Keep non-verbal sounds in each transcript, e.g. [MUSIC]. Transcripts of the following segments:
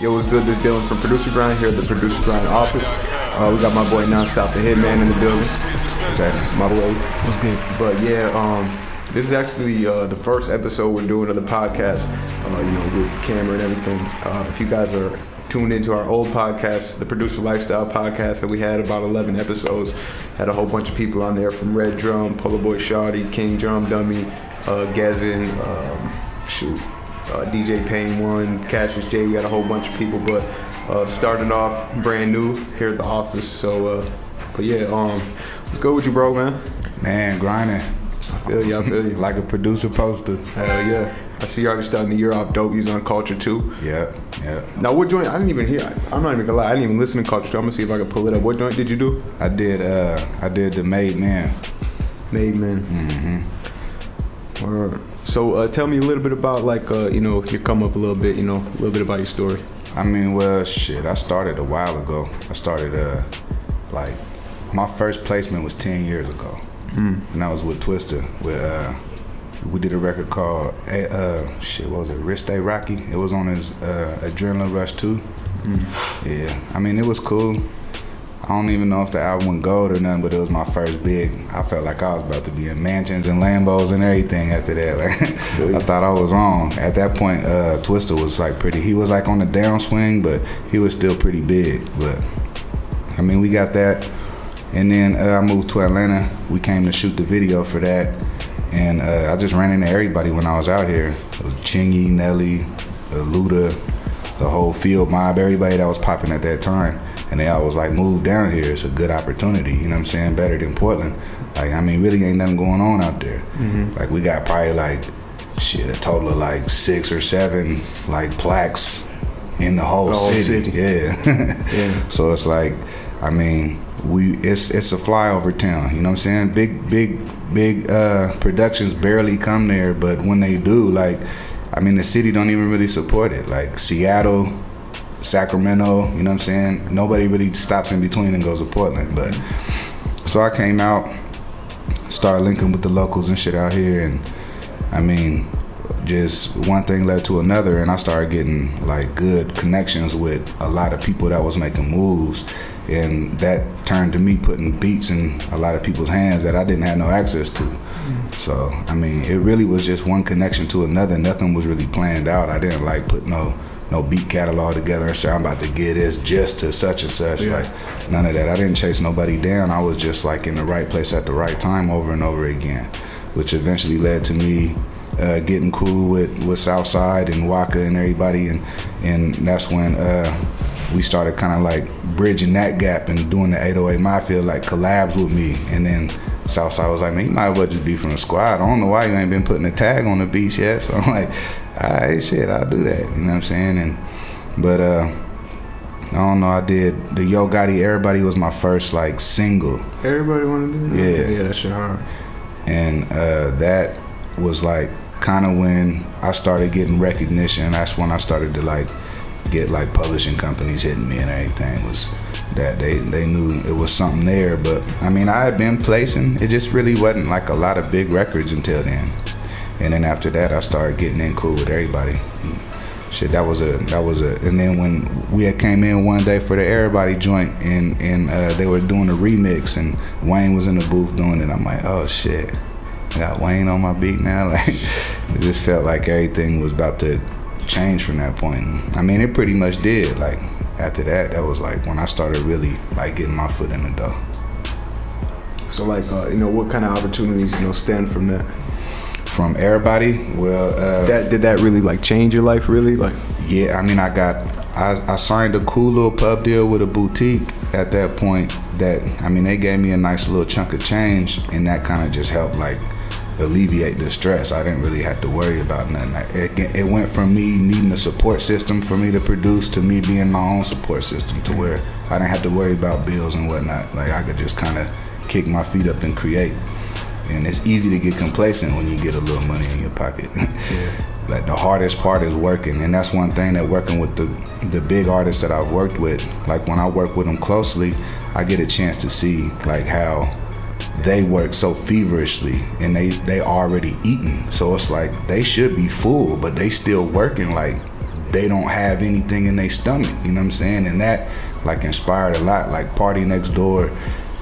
Yo, what's good? This is Dylan from Producer Grind here at the Producer Grind office. Uh, we got my boy Nonstop, the Hitman, in the building. That's my way. What's good? But yeah, um, this is actually uh, the first episode we're doing of the podcast. Uh, you know, with camera and everything. Uh, if you guys are tuned into our old podcast, the Producer Lifestyle podcast, that we had about 11 episodes, had a whole bunch of people on there from Red Drum, Polo Boy Shawty, King Drum Dummy, uh, Gazin, um, shoot, uh, DJ Pain 1, Cassius Jay. We got a whole bunch of people, but uh, starting off brand new here at the office. So, uh, but yeah, um, what's good with you, bro, man? Man, grinding. I feel you, I feel you. Like a producer poster. Hell yeah. I see you already starting the year off dope. You on Culture too. Yeah, yeah. Now, what joint? I didn't even hear. I'm not even gonna lie. I didn't even listen to Culture. I'm gonna see if I can pull it up. What joint did you do? I did. uh I did the Made Man. Made Man. Mm-hmm. Alright. So, uh, tell me a little bit about like uh, you know your come up a little bit. You know a little bit about your story. I mean, well, shit. I started a while ago. I started uh like my first placement was ten years ago, Mm. and I was with Twista. With uh, we did a record called uh, uh shit. What was it? Wrist Rocky. It was on his uh, Adrenaline Rush too. Yeah, I mean it was cool. I don't even know if the album went gold or nothing, but it was my first big. I felt like I was about to be in mansions and Lambos and everything after that. [LAUGHS] Like I thought I was on. At that point, uh, Twista was like pretty. He was like on the downswing, but he was still pretty big. But I mean, we got that, and then uh, I moved to Atlanta. We came to shoot the video for that, and uh, I just ran into everybody when I was out here. It was Chingy, Nelly, uh, Luda, the whole field mob, everybody that was popping at that time. And they always like, move down here. It's a good opportunity. You know what I'm saying? Better than Portland. Like, I mean, really ain't nothing going on out there. Like, we got probably like, shit, a total of like six or seven like plaques in the whole, The whole city. city. Yeah. [LAUGHS] Yeah. So it's like, I mean, we it's it's a flyover town. You know what I'm saying? Big big big uh, productions barely come there, but when they do, like, I mean, the city don't even really support it. Like Seattle, Sacramento. You know what I'm saying? Nobody really stops in between and goes to Portland. But so I came out, started linking with the locals and shit out here, and I mean, just one thing led to another, and I started getting like good connections with a lot of people that was making moves, and that turned to me putting beats in a lot of people's hands that I didn't have no access to. So I mean, it really was just one connection to another. Nothing was really planned out. I didn't like put no no beat catalog together and say I'm about to get this just to such and such. Yeah. Like none of that. I didn't chase nobody down. I was just like in the right place at the right time over and over again, which eventually led to me uh, getting cool with with Southside and Waka and everybody, and and that's when uh, we started kind of like bridging that gap and doing the 808 Mafia like collabs with me, and then. Southside was like, man, you might as well just be from the squad. I don't know why you ain't been putting a tag on the beach yet. [LAUGHS] So I'm like, all right, shit, I'll do that. You know what I'm saying? And but uh, I don't know. I did the Yo Gotti Everybody was my first like single, Everybody want to do that? Yeah. Yeah, that shit hard. and uh, that was like kind of when I started getting recognition. That's when I started to like get like publishing companies hitting me and everything. Was that they they knew it was something there. But I mean, I had been placing. It just really wasn't like a lot of big records until then. And then after that, I started getting in cool with everybody. Shit, that was a that was a. And then when we had came in one day for the everybody joint, and and uh, they were doing a remix, and Wayne was in the booth doing it. I'm like, oh shit, I got Wayne on my beat now. [LAUGHS] Like, it just felt like everything was about to change from that point. I mean, it pretty much did. Like after that, that was like when I started really like getting my foot in the door. So like, uh, you know, what kind of opportunities you know stem from that? From everybody, well, uh, That did that really like change your life? Really? Like, Yeah, I mean, I got, I, I signed a cool little pub deal with a boutique at that point. That I mean, they gave me a nice little chunk of change, and that kind of just helped like alleviate the stress. I didn't really have to worry about nothing. It, it went from me needing a support system for me to produce to me being my own support system, to where I didn't have to worry about bills and whatnot. Like I could just kind of kick my feet up and create. And it's easy to get complacent when you get a little money in your pocket. [LAUGHS] like the hardest part is working, and that's one thing that working with the the big artists that I've worked with. Like when I work with them closely, I get a chance to see like how they work so feverishly and they they already eating so it's like they should be full but they still working like they don't have anything in their stomach. You know what I'm saying? And that like inspired a lot. Like PartyNextDoor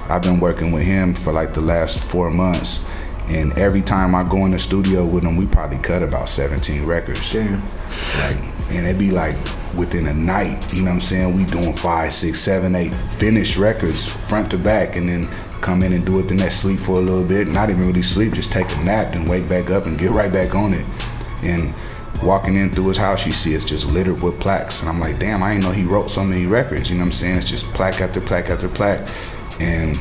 I've been working with him for like the last four months. And every time I go in the studio with him, we probably cut about 17 records. Damn. Like, and it'd be like within a night, you know what I'm saying? We doing five, six, seven, eight finished records front to back, and then come in and do it, then that sleep for a little bit. Not even really sleep, just take a nap and wake back up and get right back on it. And walking in through his house, you see it's just littered with plaques. And I'm like, damn, I didn't know he wrote so many records. You know what I'm saying? It's just plaque after plaque after plaque. And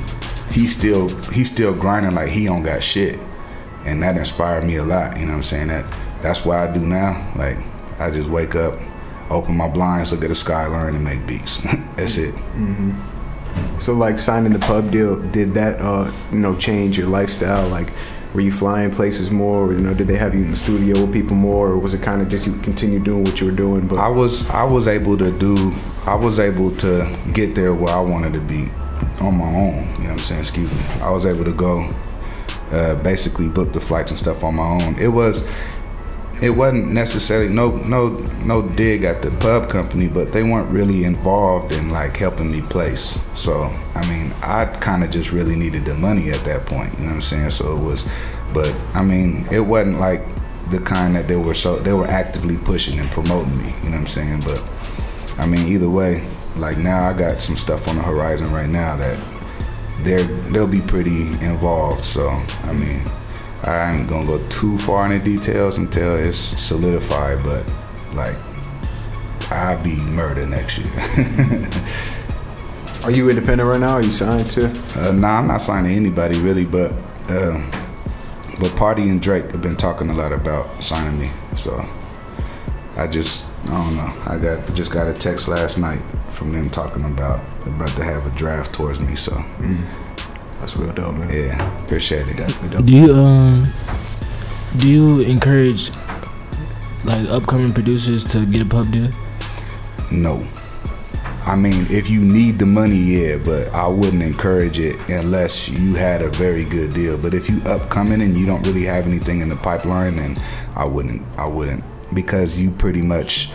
he's still he's still grinding like he don't got shit. And that inspired me a lot. You know what I'm saying? That that's what I do now. Like I just wake up, open my blinds, look at the skyline, and make beats. [LAUGHS] that's it. Mm-hmm. So like signing the pub deal, did that uh, you know change your lifestyle? Like, were you flying places more? Or, you know, did they have you in the studio with people more, or was it kind of just you continue doing what you were doing? But I was I was able to do I was able to get there where I wanted to be on my own. You know what I'm saying? Excuse me. I was able to go uh, basically book the flights and stuff on my own. It was it wasn't necessarily no no no dig at the pub company, but they weren't really involved in like helping me place. So I mean, I kind of just really needed the money at that point. You know what I'm saying? So it was, but I mean, it wasn't like the kind that they were so they were actively pushing and promoting me. You know what I'm saying? But I mean, either way, like now I got some stuff on the horizon right now that they're they'll be pretty involved. So I mean, I ain't gonna go too far into details until it's solidified, but like I'll be murder next year. [LAUGHS] are you independent right now? Are you signed to? uh, nah, I'm not signing anybody really, but uh, but Party and Drake have been talking a lot about signing me. So I just I don't know. I got just got a text last night from them talking about about to have a draft towards me. So That's real dope, man. yeah, appreciate it. Definitely dope. Do you um do you encourage like upcoming producers to get a pub deal? No. I mean, if you need the money, yeah, but I wouldn't encourage it unless you had a very good deal. But if you upcoming and you don't really have anything in the pipeline, then I wouldn't. I wouldn't because you pretty much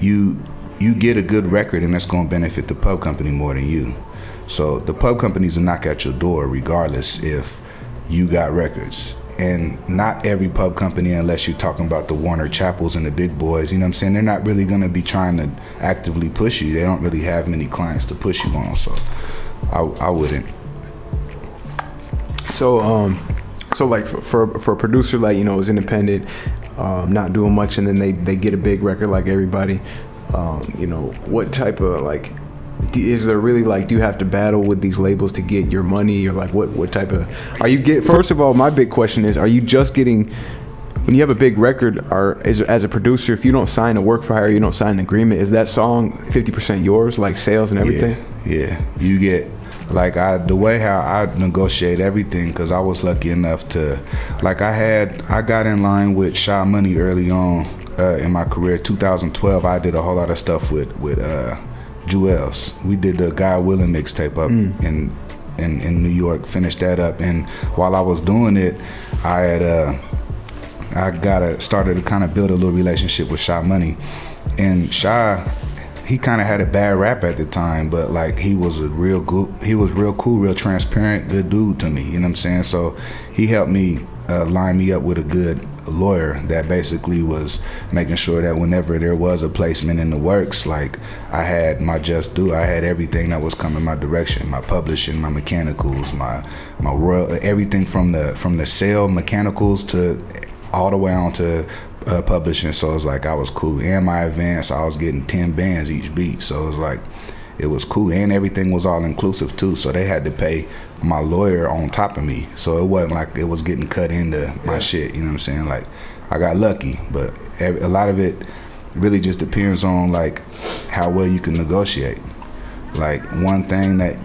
you you get a good record and that's going to benefit the pub company more than you. So the pub companies will knock at your door regardless if you got records. And not every pub company, unless you're talking about the Warner Chappells and the big boys, you know what I'm saying? They're not really going to be trying to actively push you. They don't really have many clients to push you on. So I, I wouldn't. So, um, so like for, for for a producer like you know is independent, um, not doing much, and then they they get a big record like everybody. Um, you know, what type of like is there really like do you have to battle with these labels to get your money or like what what type of are you get first of all my big question is are you just getting when you have a big record or is, as a producer if you don't sign a work for hire you don't sign an agreement is that song 50% yours like sales and everything Yeah, yeah. You get like I the way how I negotiate everything because I was lucky enough to like I had I got in line with Shy Money early on uh, in my career. 2012, I did a whole lot of stuff with with uh, Juelz. We did the God Will'n mixtape up in, in in New York. Finished that up, and while I was doing it, I had uh, I got a started to kind of build a little relationship with Shy Money, and Shy, he kind of had a bad rap at the time, but like he was a real good, he was real cool, real transparent, good dude to me. You know what I'm saying? So he helped me uh, line me up with a good lawyer that basically was making sure that whenever there was a placement in the works, like I had my just due, I had everything that was coming my direction, my publishing, my mechanicals, my my royal, everything from the from the sale mechanicals to all the way on to uh, publishing. So it's like I was cool. And my advance, I was getting ten bands each beat. So it was like it was cool, and everything was all inclusive too. So they had to pay my lawyer on top of me. So it wasn't like it was getting cut into my shit. You know what I'm saying? Like I got lucky, but a lot of it really just depends on like how well you can negotiate. Like one thing that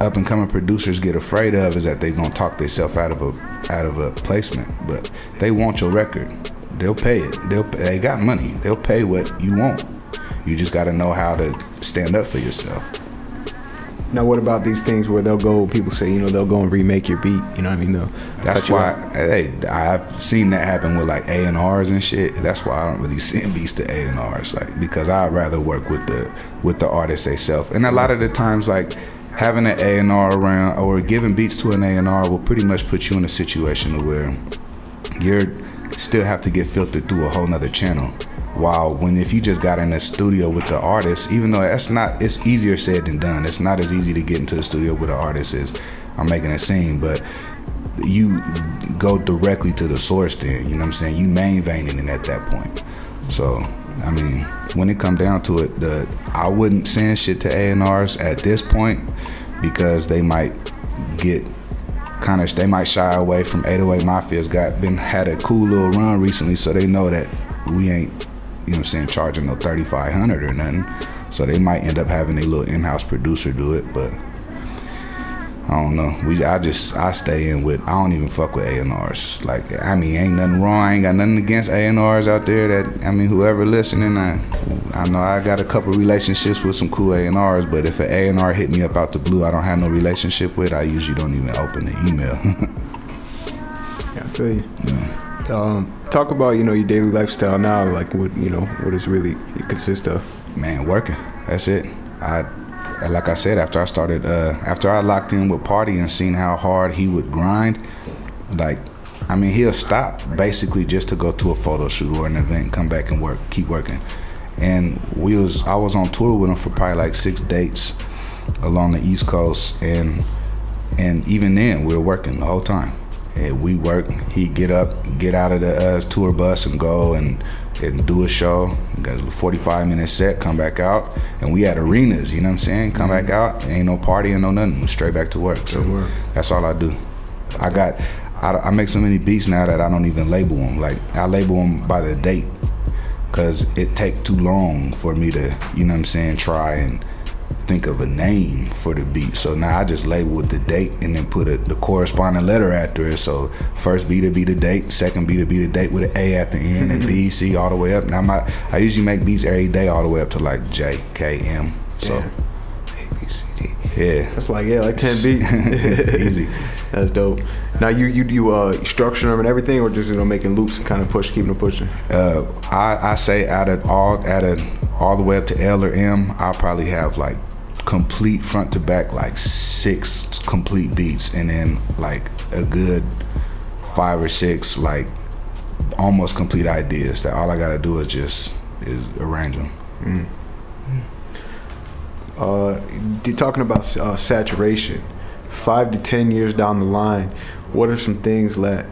up and coming producers get afraid of is that they're gonna talk themselves out of a out of a placement. But they want your record. They'll pay it. They'll they got money. They'll pay what you want. You just gotta know how to stand up for yourself. Now, what about these things where they'll go? People say, you know, they'll go and remake your beat. You know what I mean? They'll That's why, out. hey, I've seen that happen with like A and R's and shit. That's why I don't really [LAUGHS] send beats to A and R's, like because I'd rather work with the with the artist themselves. And a lot of the times, like having an A and R around or giving beats to an A and R will pretty much put you in a situation to where you're still have to get filtered through a whole nother channel. While when if you just got in the studio with the artist, even though that's not, it's easier said than done. It's not as easy to get into the studio with an artist as I'm making a scene, but you go directly to the source then, you know what I'm saying? You main veining it at that point. So, I mean, when it come down to it, the I wouldn't send shit to A&Rs at this point because they might get kind of they might shy away from 808 Mafia's got been had a cool little run recently so they know that we ain't you know I'm saying charging no 3500 or nothing. So they might end up having a little in-house producer do it, but I don't know. We I just I stay in with I don't even fuck with A and R's. Like I mean, ain't nothing wrong. I ain't got nothing against A and R's out there. That I mean, whoever listening, I I know I got a couple relationships with some cool A and R's. But if an A and R hit me up out the blue, I don't have no relationship with. I usually don't even open the email. [LAUGHS] Yeah, I feel you. Um, talk about you know your daily lifestyle now, like what you know what is really it consists of. Man, working. That's it. I like I said after I started uh after I locked in with Party and seen how hard he would grind, like I mean he'll stop basically just to go to a photo shoot or an event, come back and work, keep working. And we was I was on tour with him for probably like six dates along the East Coast and and even then we were working the whole time. And we work. He'd get up, get out of the uh, tour bus, and go and and do a show. Got a 45 minute set, come back out, and we had arenas. You know what I'm saying? Come back out, ain't no partying, no nothing. Straight back to work. So work. that's all I do. I got. I, I make so many beats now that I don't even label them. Like I label them by the date, cause it take too long for me to, you know what I'm saying, try and think of a name for the beat. So now I just label with the date and then put a, the corresponding letter after it. So first B to be the date, second B to be the date with an A at the end, and B, C all the way up. Now my I usually make beats every day all the way up to like J, K, M. So Yeah. A, B, C, D. Yeah. That's like yeah, like ten beats. [LAUGHS] Easy. [LAUGHS] That's dope. Now you you you uh structure them and everything, or just you know making loops and kind of push, keeping them pushing. Uh, I, I say out of all out of all the way up to L or M, I'll probably have like complete front to back like six complete beats, and then like a good five or six like almost complete ideas. That all I gotta do is just is arrange them. Mm. Uh, you're talking about uh, saturation. Five to ten years down the line, what are some things that,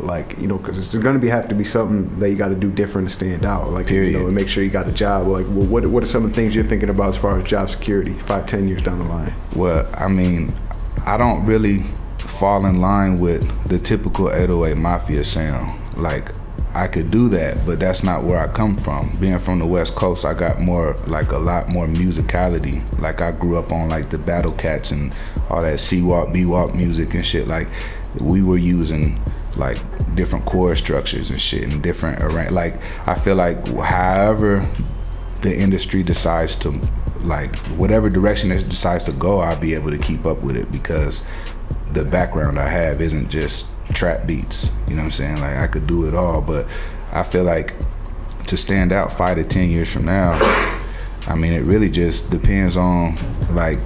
like you know, because it's going to be have to be something that you got to do different to stand out. Like you Period. know, and make sure you got a job. Like, well, what what are some of the things you're thinking about as far as job security? Five, ten years down the line. Well, I mean, I don't really fall in line with the typical 808 Mafia sound. Like, I could do that, but that's not where I come from. Being from the West Coast, I got more, like, a lot more musicality. Like, I grew up on, like, the Battle Cats and all that C-Walk, B-Walk music and shit. Like, we were using, like, different chord structures and shit and different arrange. Like, I feel like however the industry decides to like whatever direction it decides to go i'll be able to keep up with it because the background i have isn't just trap beats you know what i'm saying like i could do it all but i feel like to stand out five to ten years from now i mean it really just depends on like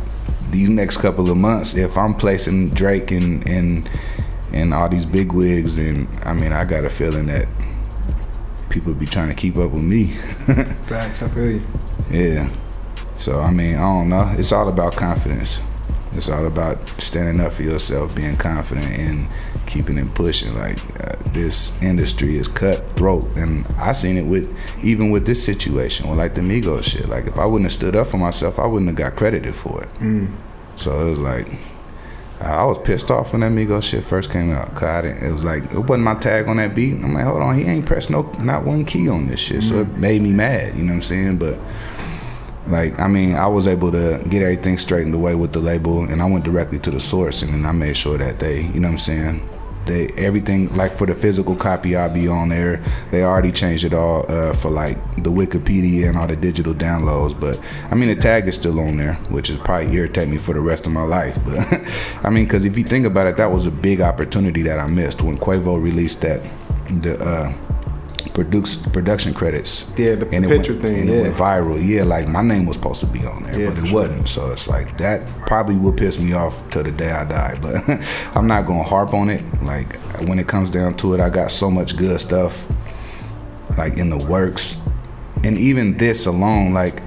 these next couple of months if i'm placing drake and and and all these big wigs and i mean i got a feeling that people be trying to keep up with me [LAUGHS] Facts. I feel you. yeah. So I mean, I don't know. It's all about confidence. It's all about standing up for yourself, being confident, and keeping it pushing. Like uh, this industry is cutthroat, and I seen it with even with this situation, with like the Migos shit. Like if I wouldn't have stood up for myself, I wouldn't have got credited for it. Mm. So it was like I was pissed off when that Migos shit first came out. Cause I didn't, it was like it wasn't my tag on that beat. I'm like, hold on, he ain't pressed no not one key on this shit. So it mm. made me mad. You know what I'm saying? But like, I mean, I was able to get everything straightened away with the label, and I went directly to the source, and then I made sure that they, you know what I'm saying, they everything like for the physical copy I'll be on there. They already changed it all uh, for like the Wikipedia and all the digital downloads. But I mean the tag is still on there, which is probably irritate me for the rest of my life. But [LAUGHS] I mean, because if you think about it, that was a big opportunity that I missed when Quavo released that the. Uh, produce production credits. Yeah, the and picture went, thing, And yeah. it went viral. Yeah, like my name was supposed to be on there, Yeah, but it sure. wasn't. So it's like that probably will piss me off till the day I die. But [LAUGHS] I'm not gonna harp on it. Like when it comes down to it, I got so much good stuff like in the works. And even this alone, like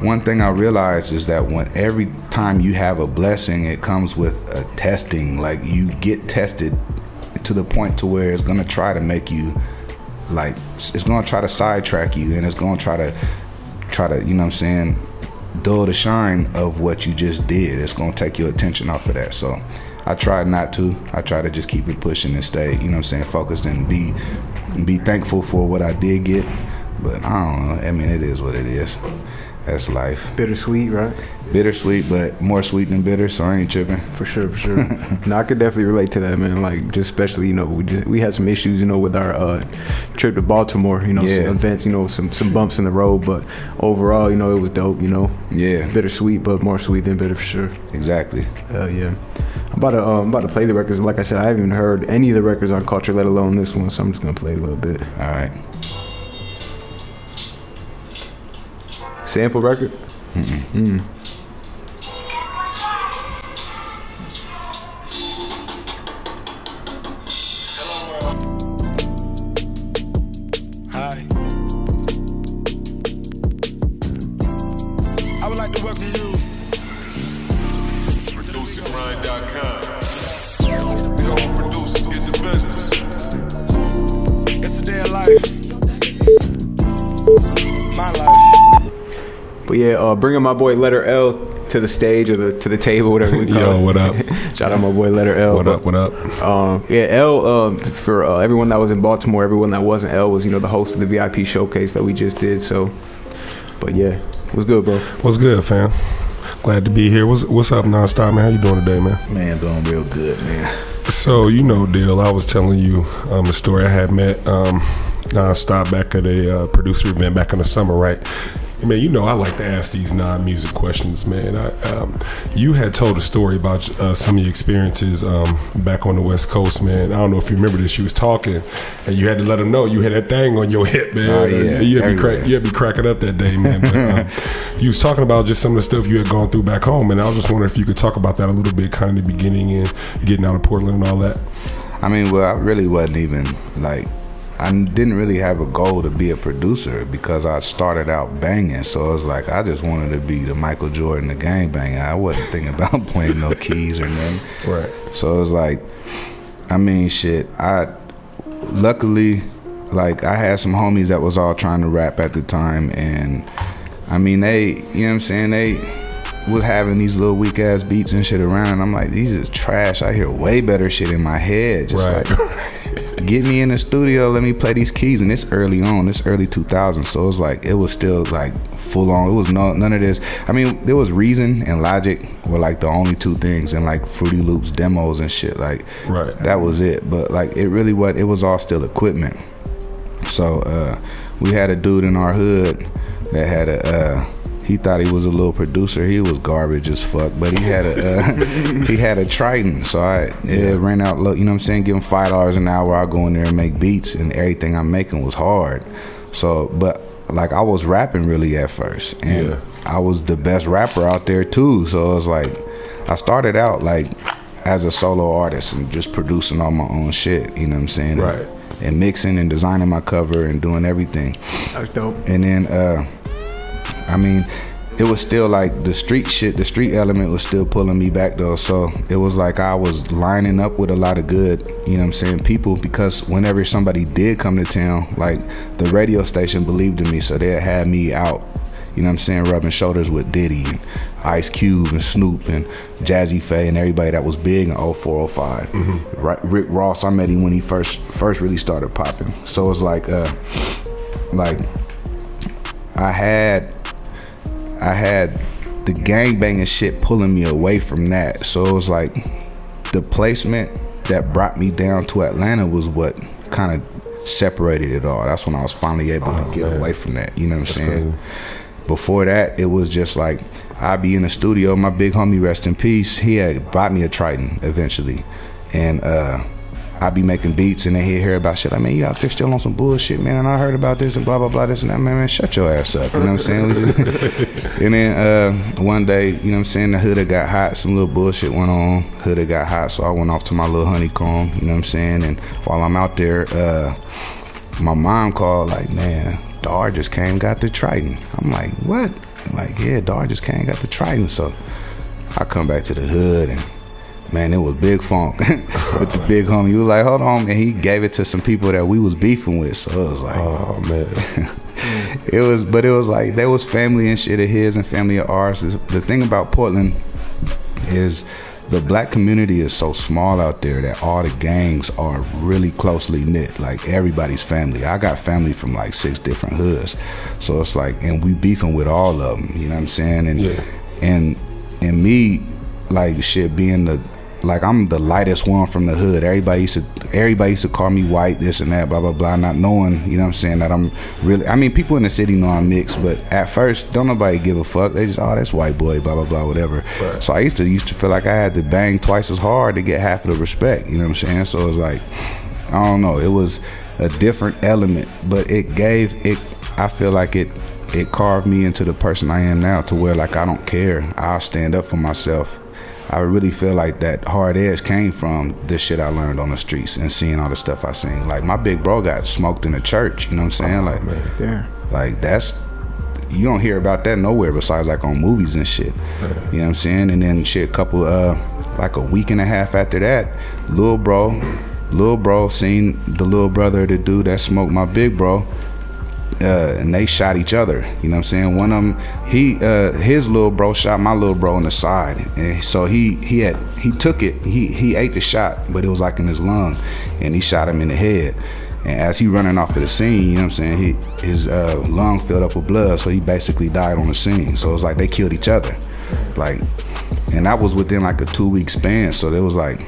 one thing I realized is that when every time you have a blessing, it comes with a testing. Like you get tested to the point to where it's gonna try to make you like it's gonna try to sidetrack you and it's gonna try to try to, you know what I'm saying, dull the shine of what you just did. It's gonna take your attention off of that. So I try not to. I try to just keep it pushing and stay, you know what I'm saying, focused and be be thankful for what I did get. But I don't know. I mean it is what it is. That's life. Bittersweet, right? Bittersweet, but more sweet than bitter, so I ain't tripping. For sure, for sure. [LAUGHS] no, I could definitely relate to that, man. Like, just especially, you know, we just we had some issues, you know, with our uh, trip to Baltimore. You know, Yeah. some events, you know, some some bumps in the road, but overall, you know, it was dope. You know, Yeah, bittersweet, but more sweet than bitter for sure. exactly. Hell yeah. I'm about to um, I'm about to play the records. Like I said, I haven't even heard any of the records on Culture, let alone this one. So I'm just gonna play a little bit. All right. Sample record. Mm. But yeah, uh, bringing my boy Letter L to the stage or the to the table, whatever we [LAUGHS] call Yo, it. what up? [LAUGHS] Shout out my boy Letter L. What But, up? What up? Um, yeah, L um, for uh, everyone that was in Baltimore, everyone that wasn't L was you know the host of the VIP showcase that we just did. So, but yeah, it was good, bro. What's good, fam? Glad to be here. What's What's up, nonstop man? How you doing today, man? Man, doing real good, man. So you know, deal. I was telling you um, the story. I had met um, nonstop back at a uh, producer event back in the summer, right? Man, you know I like to ask these non-music questions, man. I, um, you had told a story about uh, some of your experiences um, back on the West Coast, man. I don't know if you remember this. You was talking, and you had to let them know you had that thing on your [LAUGHS] hip, man. Oh, yeah. you had to be crack, you had to be cracking up that day, man. But, um, [LAUGHS] you was talking about just some of the stuff you had gone through back home, and I was just wondering if you could talk about that a little bit, kind of the beginning and getting out of Portland and all that. I mean, well, I really wasn't even like, I didn't really have a goal to be a producer because I started out banging. So it was like I just wanted to be the Michael Jordan, the gang banger. I wasn't thinking [LAUGHS] about playing no keys or nothing. Right. So it was like, I mean, shit. I luckily, like, I had some homies that was all trying to rap at the time, and I mean, they, you know what I'm saying? They was having these little weak ass beats and shit around. And I'm like, these is trash. I hear way better shit in my head. Just Right. like, [LAUGHS] get me in the studio, let me play these keys. And it's early on, it's early 2000s. So it was like, it was still like full on. It was no, none of this. I mean, there was Reason and Logic were like the only two things, and like Fruity Loops demos and shit. Like, Right. that was it. But like, it really what it was all still equipment. So uh, we had a dude in our hood that had a. Uh, he thought he was a little producer. He was garbage as fuck, but he had a uh, [LAUGHS] he had a Triton. So I it ran out. Low, you know what I'm saying? Give him five dollars an hour. I go in there and make beats, and everything I'm making was hard. So, but like I was rapping really at first, and Yeah. I was the best rapper out there too. So it was like I started out like as a solo artist and just producing all my own shit. You know what I'm saying? Right. And mixing and designing my cover and doing everything. That's dope. And then, uh, I mean, it was still like the street shit, the street element was still pulling me back though. So it was like I was lining up with a lot of good, you know what I'm saying, people because whenever somebody did come to town, like the radio station believed in me. So they had me out, you know what I'm saying, rubbing shoulders with Diddy and Ice Cube and Snoop and Jazzy Pha and everybody that was big in 0405. Right, Rick Ross, I met him when he first first really started popping. So it's like, uh, like I had I had the gangbanging shit pulling me away from that. So it was like the placement that brought me down to Atlanta was what kind of separated it all. That's when I was finally able Oh, to get man. away from that. You know what I'm That's saying? crazy. Before that, it was just like I'd be in the studio. My big homie, rest in peace, he had bought me a Triton eventually, and uh, I'd be making beats, and then he'd hear about shit. Like, man, you out there still on some bullshit, man. And I heard about this and blah blah blah this and that. Man, man, shut your ass up. You know what I'm saying? Just- [LAUGHS] and then uh, one day, you know what I'm saying, the hood got hot. Some little bullshit went on. Hood got hot, so I went off to my little honeycomb. You know what I'm saying? And while I'm out there. Uh, my mom called like, man, Dar just came, got the Triton. I'm like, what? I'm like, yeah, Dar just came, got the Triton. So I come back to the hood and man, it was big funk [LAUGHS] with the big homie. He was like, hold on, and he gave it to some people that we was beefing with. So it was like, Oh man. [LAUGHS] it was, but it was like there was family and shit of his and family of ours. The the thing about Portland is the black community is so small out there that all the gangs are really closely knit. Like everybody's family. I got family from like six different hoods, so it's like, and we beefing with all of them. You know what I'm saying? And Yeah. and and me, like shit, being the like I'm the lightest one from the hood. Everybody used to everybody used to call me white, this and that, blah blah blah, not knowing, you know what I'm saying, that I'm really I mean people in the city know I'm mixed, but at first don't nobody give a fuck. They just oh that's white boy, blah blah blah, whatever. Right. So I used to used to feel like I had to bang twice as hard to get half of the respect, you know what I'm saying? So it's like I don't know, it was a different element, but it gave it I feel like it it carved me into the person I am now to where like I don't care. I'll stand up for myself. I really feel like that hard edge came from this shit I learned on the streets and seeing all the stuff I seen. Like my big bro got smoked in the church, you know what I'm saying? like There. like that's you don't hear about that nowhere besides like on movies and shit. You know what I'm saying? And then shit, a couple uh like a week and a half after that, little bro, little bro seen the little brother of the dude that smoked my big bro. Uh, and they shot each other. You know what I'm saying? One of them, he, uh, his little bro shot my little bro in the side, and so he he had he took it. He he ate the shot, but it was like in his lung, and he shot him in the head. And as he running off of the scene, you know what I'm saying? He his uh, lung filled up with blood, so he basically died on the scene. So it was like they killed each other, like, and that was within like a two week span. So it was like,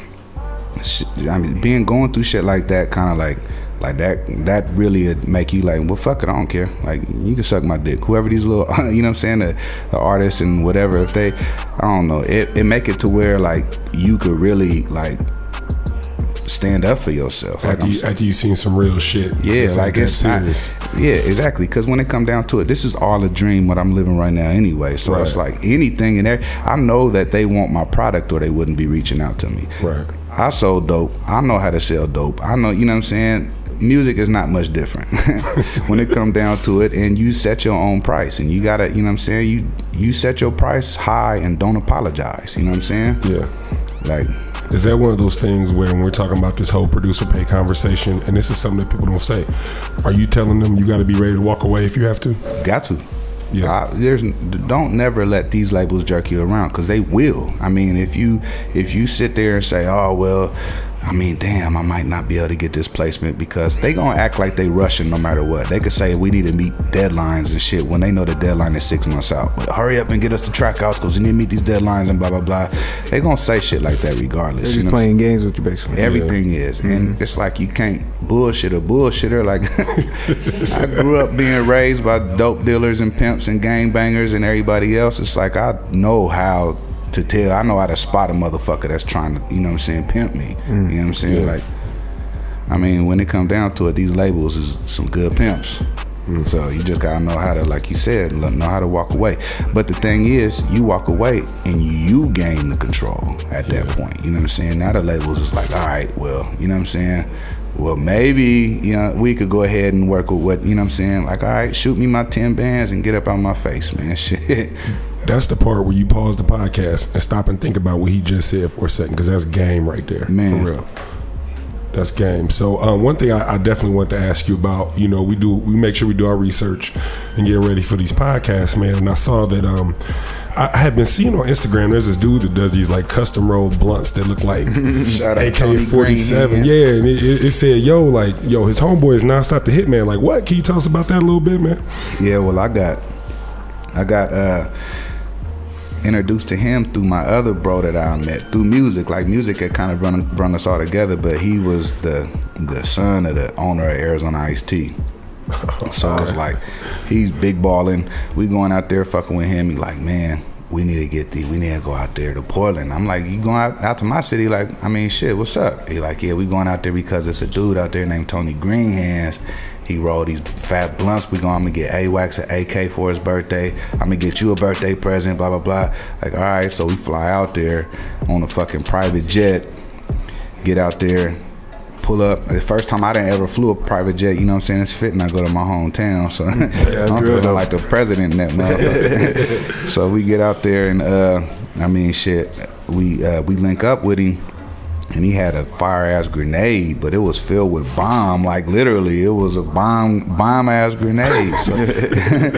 I mean, being going through shit like that, kind of like, like that, that really would make you like, well, fuck it, I don't care. Like, you can suck my dick. Whoever these little, [LAUGHS] you know what I'm saying, the, the artists and whatever, if they, I don't know, it, it make it to where like you could really like stand up for yourself. Like, After you, after you seen some real shit. yeah, It's like that it's not- serious. yeah, exactly. Because when it come down to it, this is all a dream what I'm living right now anyway. So it's like anything in there. I know that they want my product or they wouldn't be reaching out to me. Right. I sold dope. I know how to sell dope. I know, you know what I'm saying? Music is not much different [LAUGHS] when it come down to it and you set your own price and you gotta, you know what I'm saying? You you set your price high and don't apologize. You know what I'm saying? Yeah. Like Is that one of those things where when we're talking about this whole producer pay conversation, and this is something that people don't say, are you telling them you got to be ready to walk away if you have to? Got to. Yeah. I, there's don't never let these labels jerk you around because they will. I mean, if you if you sit there and say, "Oh well," I mean, damn, I might not be able to get this placement because they gonna act like they rushing no matter what. They could say we need to meet deadlines and shit when they know the deadline is six months out. But hurry up and get us the track outs because we need to meet these deadlines and blah blah blah. They gonna say shit like that regardless. They're you know? playing games with you, basically. Everything is, and mm-hmm. it's like you can't bullshit a bullshitter. Like [LAUGHS] I grew up being raised by dope dealers and pimps and gangbangers and everybody else. It's like I know how to tell. I know how to spot a motherfucker that's trying to, you know what I'm saying, pimp me. You mm. know what I'm saying? Yeah. Like, I mean, when it come down to it, these labels is some good pimps. Mm. So you just gotta know how to, like you said, know how to walk away. But the thing is, you walk away and you gain the control at that point. You know what I'm saying? Now the labels is like, all right, well, you know what I'm saying? Well, maybe you know we could go ahead and work with what you know what I'm saying. Like, all right, shoot me my ten bands and get up out my face, man. [LAUGHS] Shit. That's the part where you pause the podcast and stop and think about what he just said for a second, because that's game right there, Man. for real. That's game. So um, one thing I, I definitely want to ask you about, you know, we do we make sure we do our research and get ready for these podcasts, man. And I saw that um, I, I have been seeing on Instagram. There's this dude that does these like custom rolled blunts that look like [LAUGHS] Shout out AK forty seven. Yeah, and it, it, it said, yo, like, yo, his homeboy is nonstop the hitman. Like, what? Can you tell us about that a little bit, man? Yeah, well, I got, I got, uh, introduced to him through my other bro that I met through music. Like music had kind of run, brung us all together, but he was the the son of the owner of Arizona Ice Tea. [LAUGHS] So I was like, he's big balling. We going out there fucking with him. He like, man, we need to get the, we need to go out there to Portland. I'm like, you going out, out to my city? Like, I mean, shit, what's up? He like, yeah, we going out there because it's a dude out there named Tony Greenhands. He rolled these fat blunts. We going, I'm gonna get A Wax an AK for his birthday. I'm gonna get you a birthday present, blah, blah, blah. Like, all right, so we fly out there on a fucking private jet, get out there, pull up. The first time I didn't ever flew a private jet, you know what I'm saying? It's fitting I go to my hometown. So [LAUGHS] I'm feeling like the president in that motherfucker. [LAUGHS] so we get out there and uh I mean shit, we uh we link up with him and he had a fire ass grenade, but it was filled with bomb. Like literally, it was a bomb bomb ass grenade. So,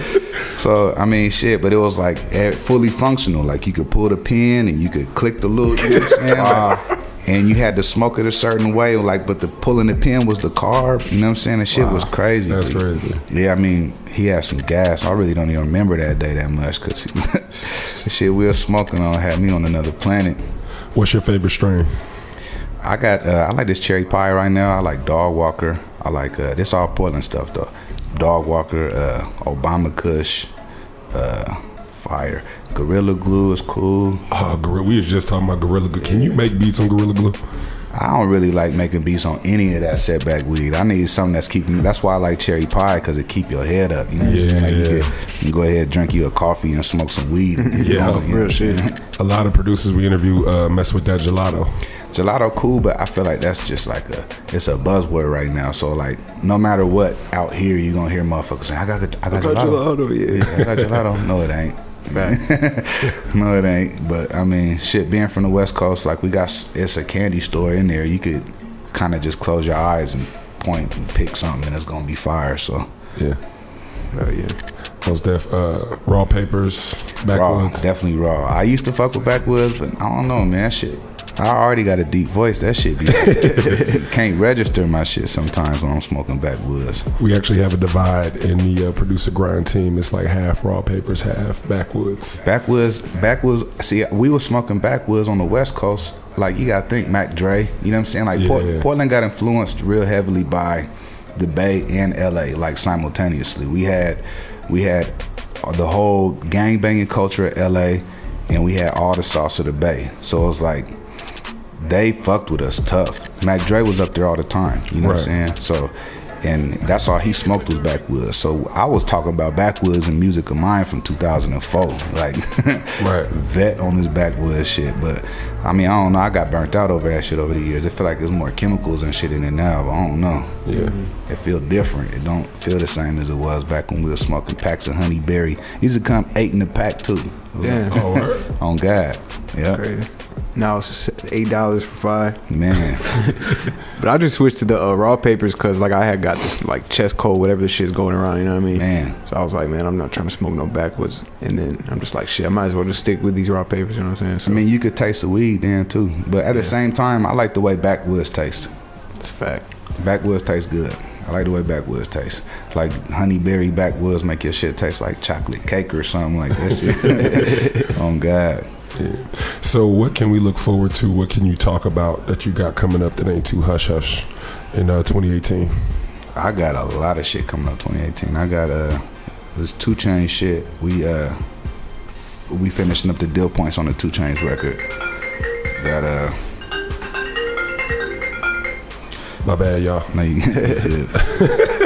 [LAUGHS] so I mean, shit. But it was like fully functional. Like you could pull the pin and you could click the little. You know what I'm saying? Like, and you had to smoke it a certain way. Like, but the pulling the pin was the carb. You know what I'm saying? The shit was crazy. That's crazy. Yeah, I mean, he had some gas. I really don't even remember that day that much because the [LAUGHS] shit we were smoking on had me on another planet. What's your favorite strain? I got uh, I like this cherry pie right now. I like Dog Walker. I like uh, this all Portland stuff though. Dog Walker, uh, Obama Kush, uh, fire. Gorilla Glue is cool. Oh, gorilla. We was just talking about Gorilla Glue. Can you make beats on Gorilla Glue? I don't really like making beats on any of that setback weed. I need something that's keeping me. That's why I like cherry pie because it keep your head up. You know, what I'm saying? Like, you, Yeah. get- you can go ahead drink you a coffee and smoke some weed. Yeah, going, you know real what A lot of producers we interview uh, mess with that gelato. Gelato cool, but I feel like that's just like a it's a buzzword right now. So like no matter what out here, you are gonna hear motherfuckers saying, "I got I got, got gelato. gelato, yeah. I got gelato." No, it ain't. [LAUGHS] no, it ain't. But I mean, shit. Being from the West Coast, like we got, it's a candy store in there. You could kind of just close your eyes and point and pick something, and it's gonna be fire. So Yeah. Oh yeah. Most def. Uh, raw papers. raw, Backwoods. definitely raw. I used to fuck with backwoods, but I don't know, man. Shit. I already got a deep voice. That shit be [LAUGHS] can't register my shit sometimes when I'm smoking backwoods. We actually have a divide in the uh, producer grind team. It's like half raw papers, half backwoods. Backwoods, backwoods. See, we were smoking backwoods on the West Coast. Like you gotta think, Mac Dre. You know what I'm saying? Like Port- Yeah. Portland got influenced real heavily by the Bay and LA, like simultaneously. We had, we had the whole gang banging culture of LA, and we had all the sauce of the Bay. So it was like they fucked with us tough. Mac Dre was up there all the time. You know what I'm saying? So, and that's all he smoked was backwoods. So I was talking about backwoods and music of mine from 2004, like [LAUGHS] Right. vet on this backwoods shit. But I mean, I don't know. I got burnt out over that shit over the years. It feel like there's more chemicals and shit in it now, but I don't know. Yeah. It feel different. It don't feel the same as it was back when we were smoking packs of honey berry. Used to come eight in the pack too. Damn. Oh, word? [LAUGHS] On God. Yeah. Now it's eight dollars for five. Man. [LAUGHS] But I just switched to the uh, raw papers because like I had got this like chest cold, whatever the shit's going around. You know what I mean? Man. So I was like, man, I'm not trying to smoke no backwoods. And then I'm just like, shit, I might as well just stick with these raw papers. You know what I'm saying? So I mean, you could taste the weed then too. But at the same time, I like the way backwoods taste. it's a fact. Backwoods tastes good. I like the way backwoods tastes. It's like honeyberry backwoods make your shit taste like chocolate cake or something like that shit. [LAUGHS] [LAUGHS] On God. So, what can we look forward to? What can you talk about that you got coming up that ain't too hush hush in uh, 2018? I got a lot of shit coming up 2018. I got uh this two chain shit. We uh f- we finishing up the deal points on the 2 Chainz record. That uh My bad, y'all. no you [LAUGHS] [LAUGHS]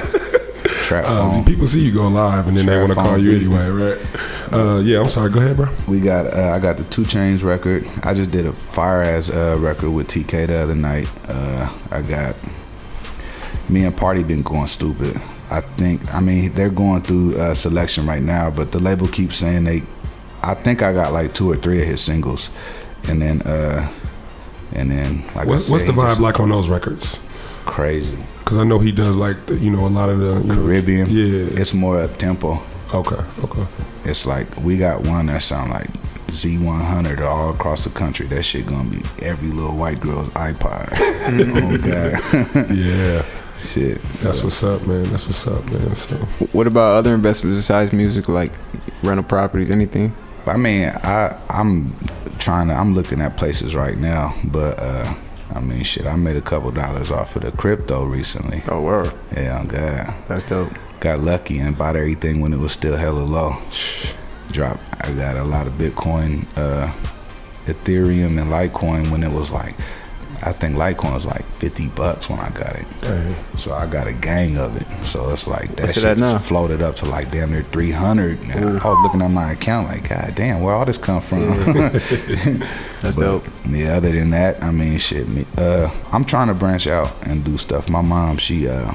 Um, phone. people see you go live and then they want to call you beat. anyway, right? Uh, yeah, I'm sorry. Go ahead, bro. We got uh, I got the 2 Chainz record. I just did a fire ass uh, record with TK the other night. Uh, I got me and Party been going stupid. I think I mean they're going through uh, selection right now, but the label keeps saying they. I think I got like two or three of his singles, and then uh, and then like I What's, said, what's the vibe just like on those records? Crazy Because I know he does like the, you know a lot of the you know, Caribbean. Yeah. It's more up tempo. Okay. Okay. It's like we got one that sound like Z100 all across the country. That shit gonna be every little white girl's iPod. [LAUGHS] oh god, [LAUGHS] Yeah. shit. That's what's up, man. That's what's up, man. So What about other investments besides music, like rental properties, anything? I mean, I I'm trying to. I'm looking at places right now, but uh, I mean, shit. I made a couple dollars off of the crypto recently. Oh, word. Yeah, I'm God. That's dope. Got lucky and bought everything when it was still hella low. Drop. I got a lot of Bitcoin, uh, Ethereum, and Litecoin when it was like. I think Litecoin was like 50 bucks when I got it. So I got a gang of it. So it's like that What's shit at now? just floated up to like damn near 300. And I was looking at my account like, God damn, where all this come from? [LAUGHS] That's But, dope. Yeah, other than that, I mean, shit. Me, uh, I'm trying to branch out and do stuff. My mom, she uh,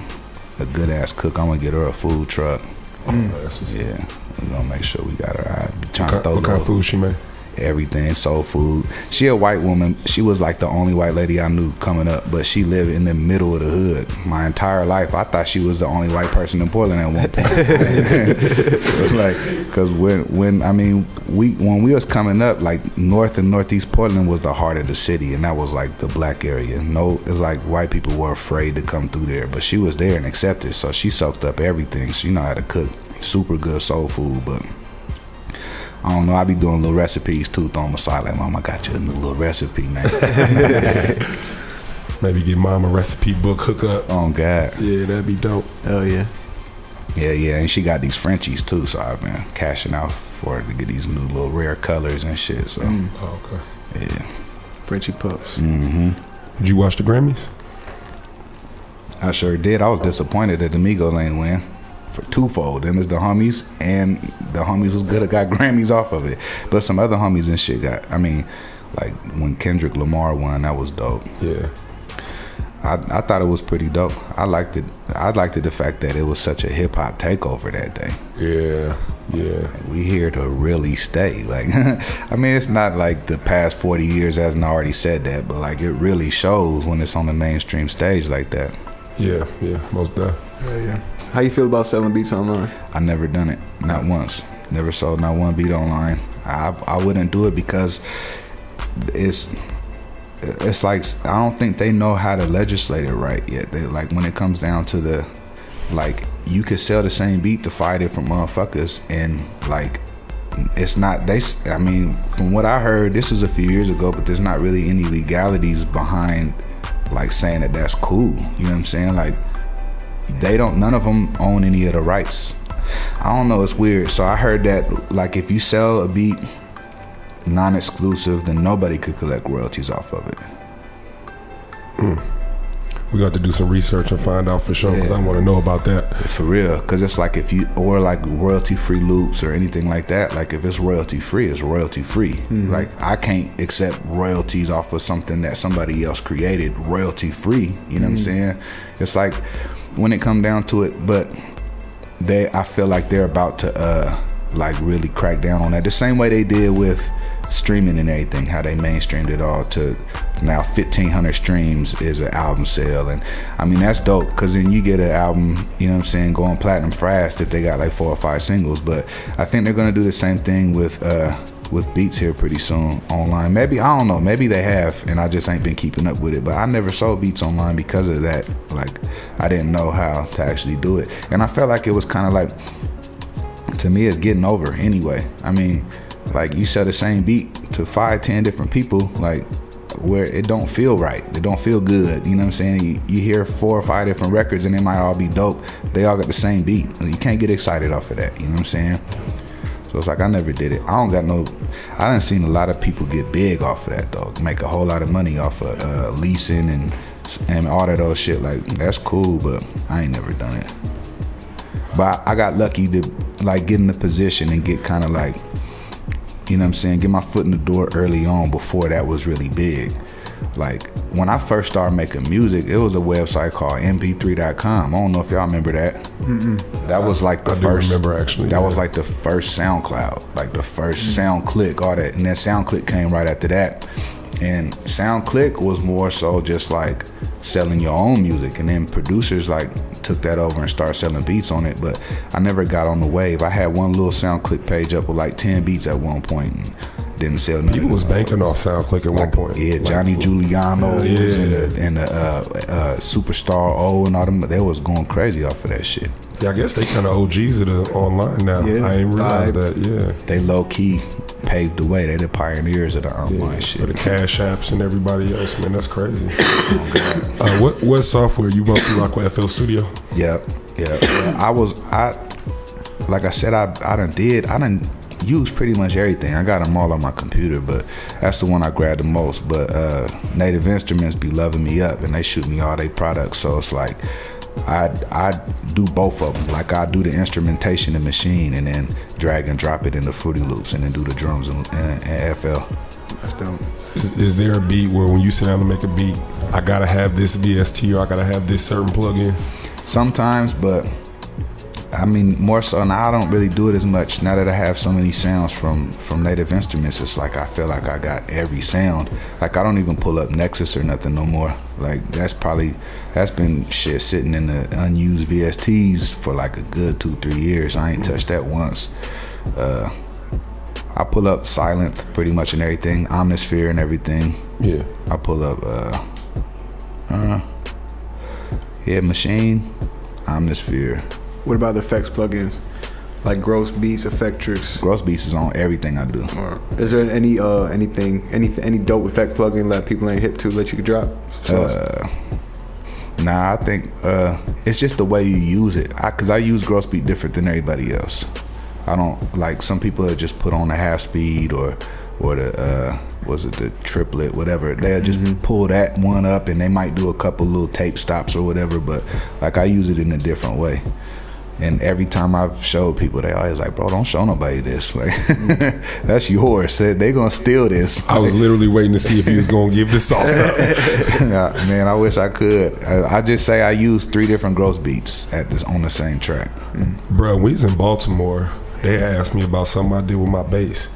a good ass cook. I'm gonna get her a food truck. what's- Yeah, we're gonna make sure we got her. I be What trying to throw what kind of food she made? Everything, soul food. She a white woman. She was like the only white lady I knew coming up, but she lived in the middle of the hood. My entire life, I thought she was the only white person in Portland at one point. [LAUGHS] [LAUGHS] it was like, cause when when I mean we when we was coming up, like North and Northeast Portland was the heart of the city, and that was like the black area. No, it's like white people were afraid to come through there, but she was there and accepted, so she soaked up everything. She know how to cook super good soul food, but. I don't know. I be doing little recipes too. Throwing my side like, Mom, I got you a new little recipe, man. [LAUGHS] Maybe get mom a recipe book, hook up. oh God, Yeah, that'd be dope. Hell yeah. yeah, yeah. And she got these Frenchies too, so I've been cashing out for her to get these new little rare colors and shit. So Oh, okay. yeah, Frenchy puffs. hmm Did you watch the Grammys? I sure did. I was disappointed that the Migos ain't win for twofold. Them is the homies, and the homies was good. Got Grammys off of it, but some other homies and shit got. I mean, like when Kendrick Lamar won, that was dope. Yeah. I, I thought it was pretty dope. I liked it. I liked it the fact that it was such a hip hop takeover that day. Yeah. Yeah. We here to really stay. [LAUGHS] Like, I mean, it's not like the past forty years hasn't already said that, but like it really shows when it's on the mainstream stage like that. Yeah. Yeah. Most definitely. Hell yeah. How you feel about selling beats online? I never done it, not once. Never sold not one beat online. I I wouldn't do it because it's it's like I don't think they know how to legislate it right yet. They, like when it comes down to the like you could sell the same beat to five different motherfuckers and like it's not they I mean from what I heard this was a few years ago but there's not really any legalities behind like saying that that's cool you know what I'm saying like they don't none of them own any of the rights. I don't know it's weird. So i heard that like if you sell a beat non-exclusive then nobody could collect royalties off of it hmm. We got to do some research and find out for sure because I want to know about that. for real because it's like if you or like royalty free loops or anything like that like if it's royalty free it's royalty free like i can't accept royalties off of something that somebody else created royalty free you know what i'm saying? It's like when it come down to it but they i feel like they're about to uh like really crack down on that. The same way they did with streaming and everything how they mainstreamed it all to now 1500 streams is an album sale. And i mean that's dope because then you get an album you know what i'm saying going platinum fast if they got like four or five singles. But i think they're going to do the same thing with uh with beats here pretty soon online. Maybe i don't know maybe they have and i just ain't been keeping up with it. But i never sold beats online because of that. Like i didn't know how to actually do it. And i felt like it was kind of like to me it's getting over anyway. I mean like you sell the same beat to five ten different people like where it don't feel right it don't feel good you know what i'm saying you, you hear four or five different records and they might all be dope they all got the same beat you can't get excited off of that you know what i'm saying so it's like I never did it. I don't got no. I done seen a lot of people get big off of that though. Make a whole lot of money off of uh, leasing and and all that old shit. Like that's cool, but I ain't never done it. But I, I got lucky to like get in the position and get kind of like, you know what I'm saying, get my foot in the door early on before that was really big. Like when I first started making music, it was a website called mp3.com. I don't know if y'all remember that. That was like the I do first. remember, actually, That yeah. was like the first SoundCloud, like the 1st mm. SoundClick, all that, and then SoundClick came right after that. And SoundClick was more so just like selling your own music, and then producers like took that over and started selling beats on it. But I never got on the wave. I had one little SoundClick page up with like ten beats at one point, and didn't sell nothing. People was banking off SoundClick at one point. Yeah, Like, Johnny Juliano Yeah. and the, and the uh, uh, Superstar O and all them. They was going crazy off of that shit. Yeah, I guess they kind of OGs of the online now. Yeah. I ain't realized Vibe. that. Yeah. They low key paved the way. They're the pioneers of the online Yeah, shit. for the cash apps and everybody else, man. That's crazy. uh, what what software you mostly rock with FL Studio? Yep, yep. Yeah, I was I like I said I I done did I done use pretty much everything. I got them all on my computer, but that's the one I grabbed the most. But uh, Native Instruments be loving me up, and they shoot me all their products. So it's like I I do both of them. Like I do the instrumentation and Maschine, and then drag and drop it into Fruity Loops, and then do the drums and, and, and FL. That's dope. Is, is there a beat where when you sit down to make a beat, I gotta have this VST or I gotta have this certain plugin? sometimes, but I mean more so now. I don't really do it as much now that I have so many sounds from from Native Instruments. It's like I feel like I got every sound. Like I don't even pull up Nexus or nothing no more. Like that's probably that's been shit sitting in the unused VSTs for like a good two three years. I ain't touched that once. Uh, I pull up Sylenth pretty much and everything, Omnisphere and everything. Yeah. I pull up uh uh yeah, Maschine, Omnisphere. What about the effects plugins? Like Gross Beats, Effectrix, Gross Beats is on everything I do. or is there any uh anything any any dope effect plugin that people ain't hip to that you could drop? Uh, nah, I think uh, it's just the way you use it. I, Cause I use Gross Beat different than everybody else. I don't like some people that just put on the half speed or or the uh, was it the triplet, whatever. They'll just pull that one up and they might do a couple little tape stops or whatever. But like I use it in a different way. And every time I've showed people, they always like, bro, don't show nobody this. [LAUGHS] Like, that's yours. They gonna steal this. I was literally waiting to see if he was gonna give the sauce [LAUGHS] up. Yeah, man, I wish I could. I, I just say I use three different gross beats at this on the same track. [LAUGHS] Bro, when we was in Baltimore, they asked me about something I did with my bass.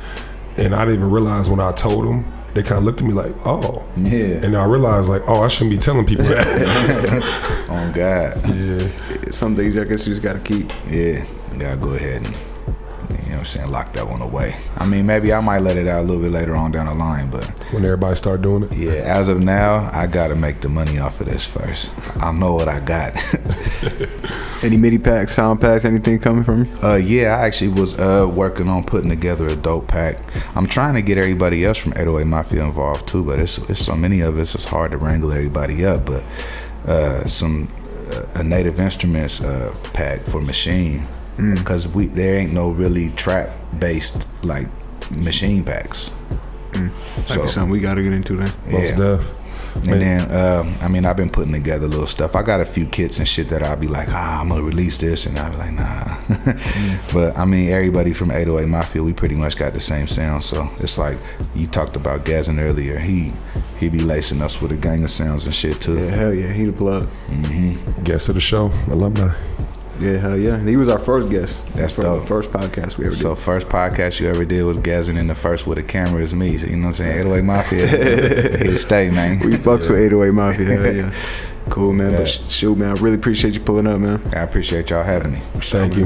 And I didn't even realize when I told them, they kind of looked at me like, oh. Yeah. And I realized, like, oh, I shouldn't be telling people that. [LAUGHS] On oh, God. yeah. some things I guess you just gotta keep. Yeah, gotta go ahead and you know what I'm saying, lock that one away. I mean, maybe I might let it out a little bit later on down the line, but When everybody start doing it. yeah, as of now, I gotta make the money off of this first. I know what I got. [LAUGHS] Any MIDI packs, sound packs, anything coming from you? Uh, yeah, I actually was uh, working on putting together a dope pack. I'm trying to get everybody else from 808 Mafia involved too, but it's, it's so many of us, it's hard to wrangle everybody up. But uh, some uh, a Native Instruments uh, pack for Maschine because we there ain't no really trap based like Maschine packs. Like something we gotta get into then. Most Yeah. def. And Man. then, um, I mean, I've been putting together little stuff. I got a few kits and shit that I'll be like, ah, I'm gonna release this, and I'll be like, nah. [LAUGHS] But I mean, everybody from 808 Mafia, we pretty much got the same sound. So it's like you talked about Gazin earlier. He he be lacing us with a gang of sounds and shit too. Yeah, hell yeah, he the plug. Guest of the show, alumni. Yeah, hell yeah. He was our first guest. That's for dope. the first podcast we ever did. So first podcast you ever did was Gazin, and the first with a camera is me. So, you know what I'm saying? 808 Mafia, [LAUGHS] he'll stay, man. We fucks with 808 Mafia. Hell yeah. Cool, man. Yeah. But shoot, man, I really appreciate you pulling up, man. I appreciate y'all having me. Thank you.